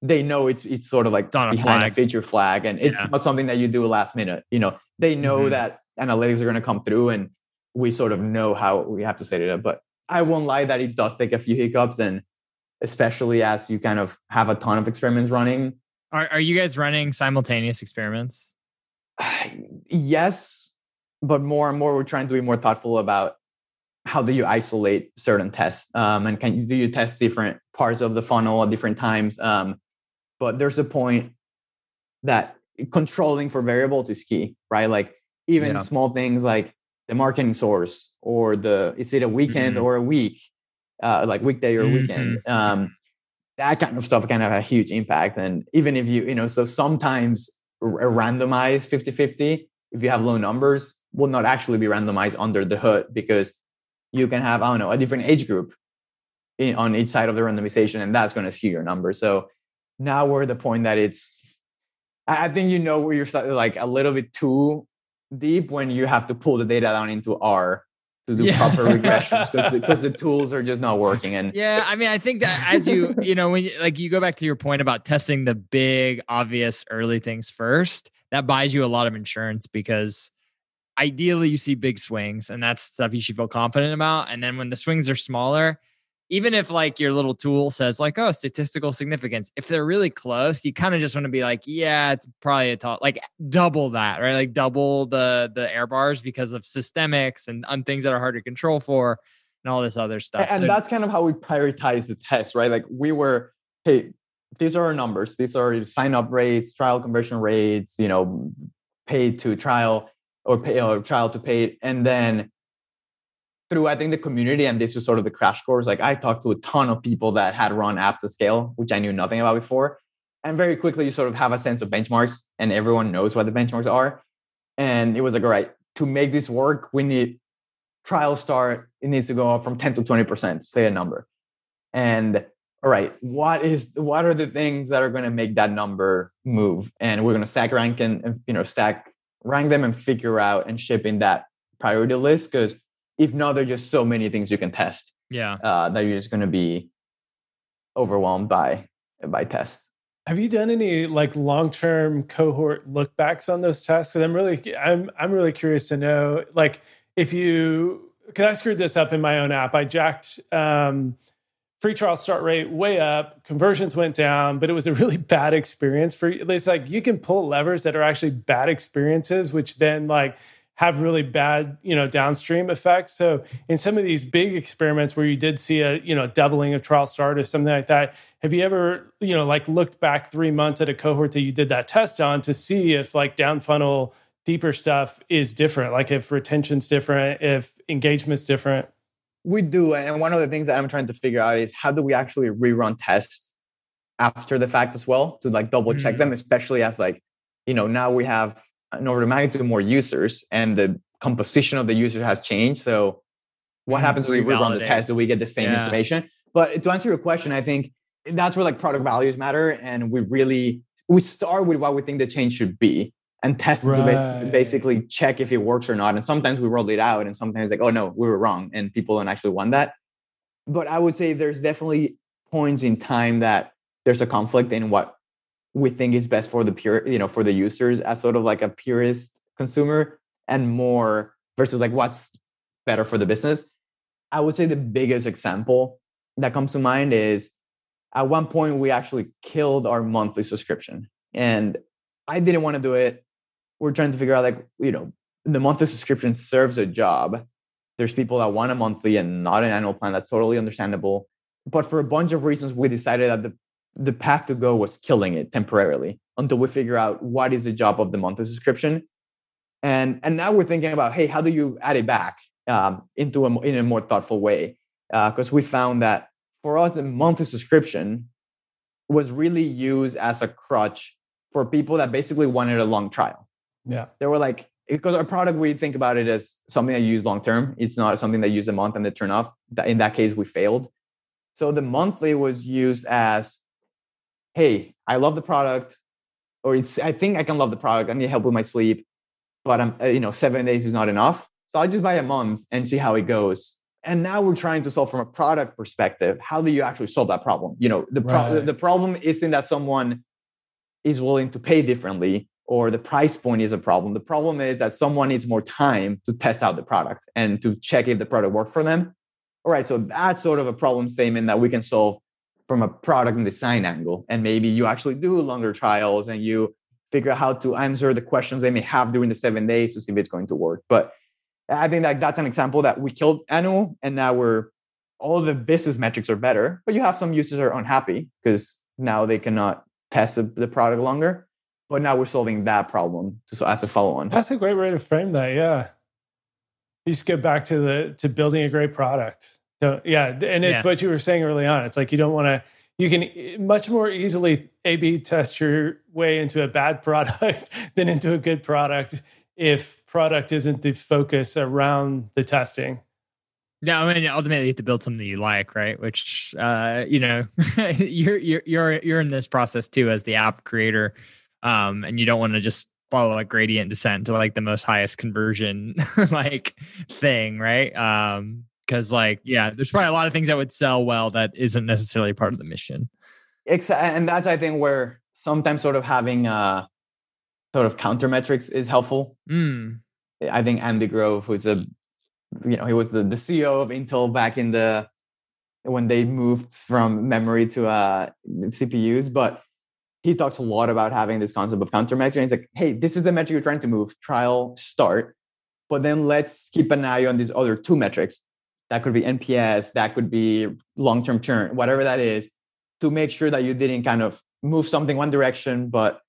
they know it's it's sort of like a behind flag. a feature flag, and it's yeah. not something that you do last minute. You know, they know mm-hmm. that analytics are going to come through, and we sort of know how we have to set it up. But I won't lie that it does take a few hiccups, and especially as you kind of have a ton of experiments running.
Are are you guys running simultaneous experiments?
yes, but more and more we're trying to be more thoughtful about how do you isolate certain tests um, and can you do you test different parts of the funnel at different times um, but there's a point that controlling for variables is key right like even yeah. small things like the marketing source or the is it a weekend mm-hmm. or a week uh, like weekday or mm-hmm. weekend um, that kind of stuff can have a huge impact and even if you you know so sometimes a randomized 50 50 if you have low numbers will not actually be randomized under the hood because you can have i don't know a different age group in, on each side of the randomization and that's going to skew your number so now we're at the point that it's i think you know where you're like a little bit too deep when you have to pull the data down into r to do yeah. proper regressions because because the tools are just not working. And
yeah, I mean, I think that as you you know when you, like you go back to your point about testing the big obvious early things first, that buys you a lot of insurance because ideally you see big swings and that's stuff you should feel confident about. And then when the swings are smaller, even if like your little tool says like oh statistical significance if they're really close you kind of just want to be like yeah it's probably a top like double that right? Like double the the error bars because of systemics and, and things that are hard to control for and all this other stuff
and, so, that's kind of how we prioritize the test right? Like we were hey these are our numbers. These are sign up rates trial conversion rates you know paid to trial or pay or trial to paid and then through I think the community and this was sort of the crash course. Like I talked to a ton of people that had run apps to scale, which I knew nothing about before. And very quickly you sort of have a sense of benchmarks and everyone knows what the benchmarks are. And it was like, all right, to make this work, we need trial start, it needs to go up from 10 to 20%, say a number. And all right, what is what are the things that are going to make that number move? And we're going to stack rank and you know stack rank them and figure out and ship in that priority list because if not, there are just so many things you can test.
Yeah.
Uh, that you're just going to be overwhelmed by by tests.
Have you done any like long term cohort look backs on those tests? Because I'm really I'm I'm really curious to know like if you because I screwed this up in my own app. I jacked um, free trial start rate way up, conversions went down, but it was a really bad experience for it's like you can pull levers that are actually bad experiences, which then like have really bad, you know, downstream effects. So in some of these big experiments where you did see a, you know, doubling of trial start or something like that, have you ever, you know, like looked back three months at a cohort that you did that test on to see if like down funnel deeper stuff is different, like if retention's different, if engagement's different?
We do. And one of the things that I'm trying to figure out is how do we actually rerun tests after the fact as well to like double check mm-hmm. them, especially as like, you know, now we have an order of magnitude more users and the composition of the user has changed. So what mm, happens when we rerun the test? Do we get the same yeah. information? But to answer your question, I think that's where like product values matter. And we really we start with what we think the change should be and test right. to basically, basically check if it works or not. And sometimes we roll it out and sometimes like, oh no, we were wrong. And people don't actually want that. But I would say there's definitely points in time that there's a conflict in what we think is best for the pure, you know, for the users as sort of like a purist consumer and more versus like what's better for the business. I would say the biggest example that comes to mind is at one point we actually killed our monthly subscription. And I didn't want to do it. We're trying to figure out like, you know, the monthly subscription serves a job. There's people that want a monthly and not an annual plan. That's totally understandable. But for a bunch of reasons, we decided that the the path to go was killing it temporarily until we figure out what is the job of the monthly subscription. And, and now we're thinking about, hey, how do you add it back um, into a, in a more thoughtful way? Because uh, we found that for us, a monthly subscription was really used as a crutch for people that basically wanted a long trial.
Yeah.
They were like, because our product, we think about it as something that you use long term. It's not something that you use a month and they turn off. In that case, we failed. So the monthly was used as hey, I love the product, or it's I think I can love the product. I need help with my sleep, but I'm uh, you know seven days is not enough. So I'll just buy a month and see how it goes. And now we're trying to solve from a product perspective. How do you actually solve that problem? You know, the pro- right. the problem isn't that someone is willing to pay differently or the price point is a problem. The problem is that someone needs more time to test out the product and to check if the product works for them. All right, so that's sort of a problem statement that we can solve from a product and design angle. And maybe you actually do longer trials and you figure out how to answer the questions they may have during the seven days to see if it's going to work. But I think that that's an example that we killed annual and now we're all the business metrics are better, but you have some users are unhappy because now they cannot test the, the product longer. But now we're solving that problem so as a follow on.
That's a great way to frame that. Yeah. You just back to the to building a great product. So yeah, and it's yeah. what you were saying early on. It's like you don't want to. You can much more easily A/B test your way into a bad product than into a good product if product isn't the focus around the testing.
Yeah, I mean, ultimately, you have to build something you like, right? Which, uh, you know, you're you're you're you're in this process too as the app creator, um, and you don't want to just follow a gradient descent to like the most highest conversion like thing, right? Um, because like yeah there's probably a lot of things that would sell well that isn't necessarily part of the mission
and that's i think where sometimes sort of having uh sort of counter metrics is helpful
mm.
i think andy grove who's a you know he was the, the ceo of intel back in the when they moved from memory to uh, CPUs, but he talks a lot about having this concept of counter metric. He's like, hey, this is the metric you're trying to move, trial start, but then let's keep an eye on these other two metrics. That could be NPS, that could be long-term churn, whatever that is, to make sure that you didn't kind of move something one direction, but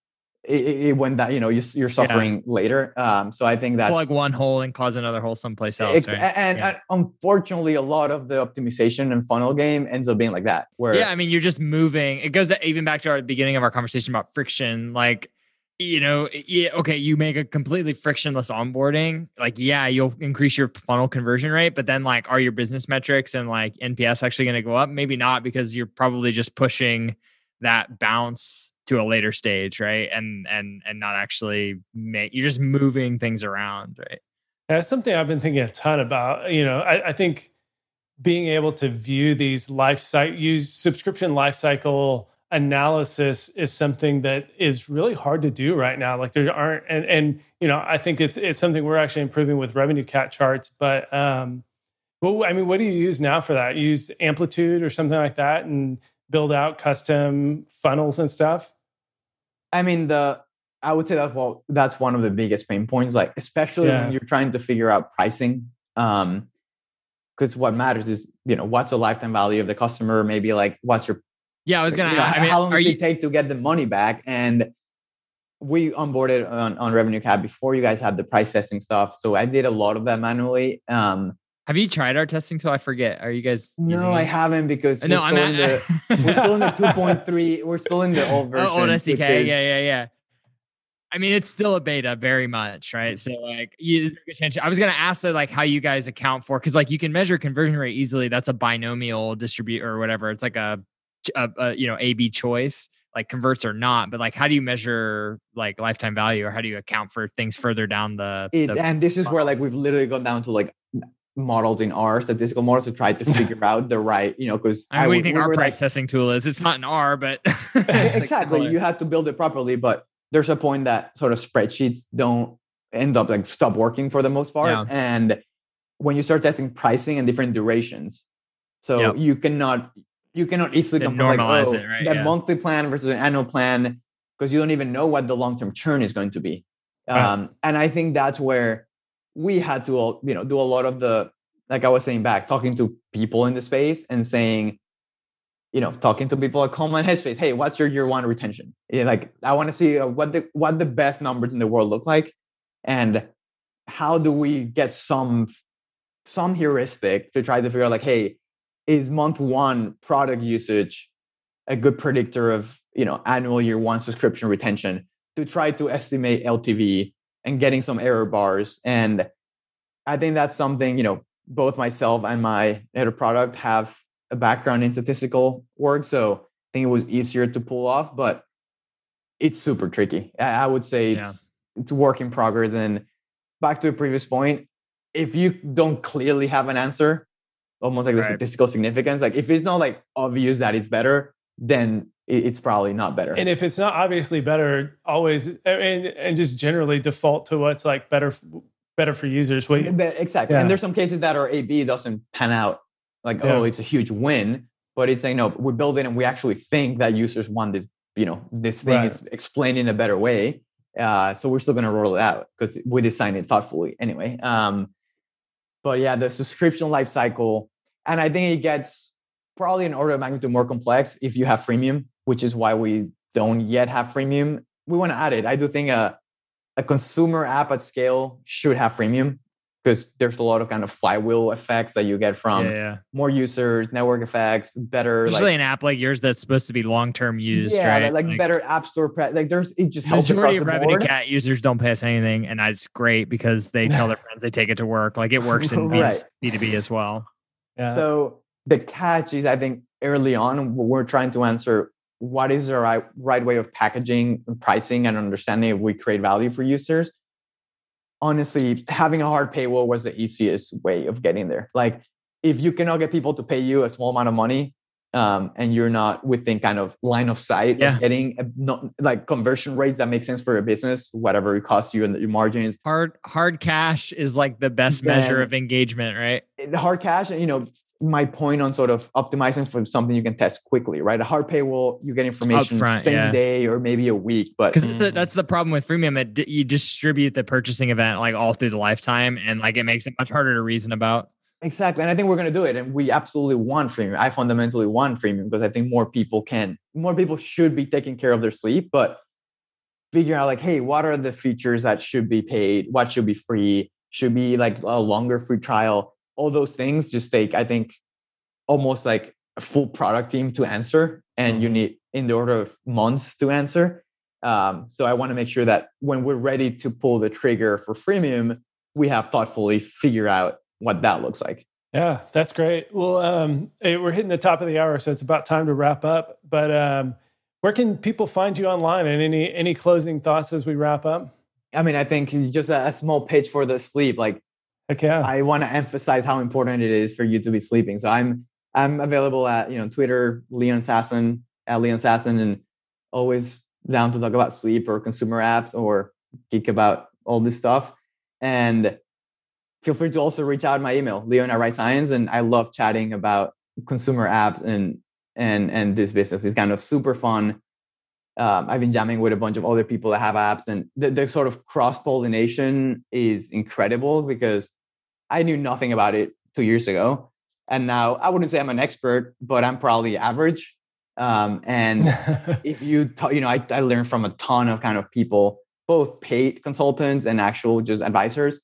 it, it went that you know you, are suffering yeah. later. Um, so I think that's
like one hole and cause another hole someplace else. Right?
And, yeah. and, unfortunately, a lot of the optimization and funnel game ends up being like that. Where
yeah, I mean, you're just moving. It goes even back to our beginning of our conversation about friction. Like you know, yeah, okay, you make a completely frictionless onboarding. Like, yeah, you'll increase your funnel conversion rate, but then like, are your business metrics and like NPS actually going to go up? Maybe not because you're probably just pushing that bounce to a later stage, right? And and and not actually make you're just moving things around, right?
That's something I've been thinking a ton about. You know, I, I think being able to view these life cycle use subscription life cycle analysis is something that is really hard to do right now. Like there aren't and and you know, I think it's it's something we're actually improving with RevenueCat charts, but um well, I mean, what do you use now for that? You use amplitude or something like that and build out custom funnels and stuff?
I mean, the I would say that well, that's one of the biggest pain points, like especially yeah. when you're trying to figure out pricing. Um, because what matters is you know what's the lifetime value of the customer, maybe like what's your
yeah, I was gonna.
You know,
I mean,
how long does
you,
it take to get the money back? And we onboarded on, on RevenueCat before you guys had the price testing stuff, so I did a lot of that manually. Um,
have you tried our testing tool? I forget. Are you guys?
No, I haven't because no, we're, still in the, we're still in the 2.3. We're still in the old version.
Oh, old SDK. Is, yeah, yeah, yeah. I mean, it's still a beta, very much, right? So, like, you, I was gonna ask that, like, how you guys account for, because like you can measure conversion rate easily. That's a binomial distribute or whatever. It's like a, a, a uh, uh, you know A B choice, like converts or not. But like, how do you measure like lifetime value, or how do you account for things further down the?
It,
the
and this is where like we've literally gone down to like models in R, statistical models to try to figure out the right, you know, because
I, mean, what do you think our price like, testing tool is? It's not an R, but
exactly. Like you have to build it properly, but there's a point that sort of spreadsheets don't end up like stop working for the most part. Yeah. And when you start testing pricing and different durations, so yep. you cannot you cannot easily
compare like, oh, it, right?
that yeah. monthly plan versus an annual plan because you don't even know what the long term churn is going to be. Um, and I think that's where we had to you know do a lot of the like I was saying back, talking to people in the space and saying, you know, talking to people at Calm and Headspace, hey, what's your year one retention? Yeah, like I want to see uh, what the what the best numbers in the world look like, and how do we get some some heuristic to try to figure out like, hey, is month one product usage a good predictor of you know annual year one subscription retention to try to estimate LTV and getting some error bars. And I think that's something, you know, both myself and my head of product have a background in statistical work. So I think it was easier to pull off, but it's super tricky. I would say it's yeah. it's work in progress. And back to the previous point, if you don't clearly have an answer, almost like the right. statistical significance, like if it's not like obvious that it's better, then it's probably not better.
And if it's not obviously better, always and and just generally default to what's like better better for users. What
exactly. Yeah. And there's some cases that our AB doesn't pan out like yeah. oh it's a huge win, but it's saying no we build it and we actually think that users want this you know this thing right. is explained in a better way. Uh, so we're still going to roll it out because we designed it thoughtfully anyway. Um, but yeah, the subscription life cycle, and I think it gets probably an order of magnitude more complex if you have freemium which is why we don't yet have freemium. We want to add it. I do think a, a consumer app at scale should have freemium because there's a lot of kind of flywheel effects that you get from yeah, yeah. more users, network effects, better.
Usually
like,
an app like yours that's supposed to be long term used,
yeah,
right?
Like, like, better app store, pre- like there's it just helps.
Majority of
revenue board.
cat users don't pay us anything, and that's great because they tell their friends they take it to work. Like it works in right. B two B as well.
Yeah. So the catch is, I think early on we're trying to answer what is the right, right way of packaging and pricing and understanding if we create value for users honestly having a hard paywall was the easiest way of getting there. Like if you cannot get people to pay you a small amount of money um, and you're not within kind of line of sight
Yeah.
of getting a, not, like conversion rates that make sense for your business, whatever it costs you and your margins.
Hard hard cash is like the best measure of engagement, right?
Hard cash, you know, my point on sort of optimizing for something you can test quickly, right? A hard paywall, you get information
Upfront,
same
yeah.
day or maybe a week, but
Because that's, the- that's the problem with freemium. It you distribute the purchasing event like all through the lifetime, and like it makes it much harder to reason about.
Exactly. And I think we're going to do it. And we absolutely want freemium. I fundamentally want freemium because I think more people can, more people should be taking care of their sleep, but figure out like, hey, what are the features that should be paid? What should be free? Should be like a longer free trial? All those things just take, I think, almost like a full product team to answer. And you need in the order of months to answer. Um, so I want to make sure that when we're ready to pull the trigger for freemium, we have thoughtfully figure out what that looks like.
Yeah, that's great. Well, um, eh, we're hitting the top of the hour, so it's about time to wrap up. But um, where can people find you online? And any any closing thoughts as we wrap up?
I mean, I think just a, a small pitch for the sleep. Like
okay, yeah.
I want to emphasize how important it is for you to be sleeping. So I'm I'm available at you know Twitter, Leon Sasson at Leon Sasson, and always down to talk about sleep or consumer apps or geek about all this stuff. And feel free to also reach out my email, Leon at Rise Science. And I love chatting about consumer apps and and and this business. It's kind of super fun. Um, I've been jamming with a bunch of other people that have apps, and the, the sort of cross pollination is incredible because I knew nothing about it two years ago, and now I wouldn't say I'm an expert, but I'm probably average. Um, and if you ta- you know I, I learned from a ton of kind of people both paid consultants and actual just advisors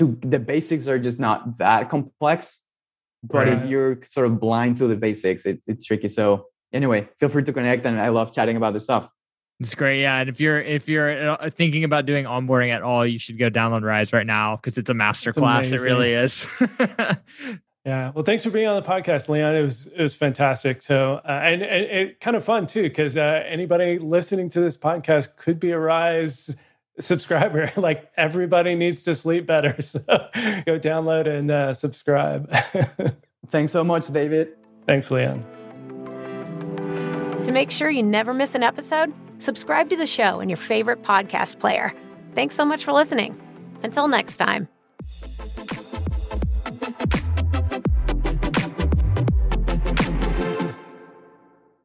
to the basics are just not that complex but
Right.
if you're sort of blind to the basics it, it's tricky so anyway feel free to connect and i love chatting about this stuff
It's great, yeah. And if you're if you're uh, thinking about doing onboarding at all, you should go download Rise right now because it's a master class. It really is.
Yeah. Well, thanks for being on the podcast, Leon. It was it was fantastic. So uh, and, and it kind of fun too because uh, anybody listening to this podcast could be a Rise subscriber. like everybody needs to sleep better. So go download and uh, subscribe.
thanks so much david
thanks, Leon.
To make sure you never miss an episode, subscribe to the show in your favorite podcast player. Thanks so much for listening. Until next time.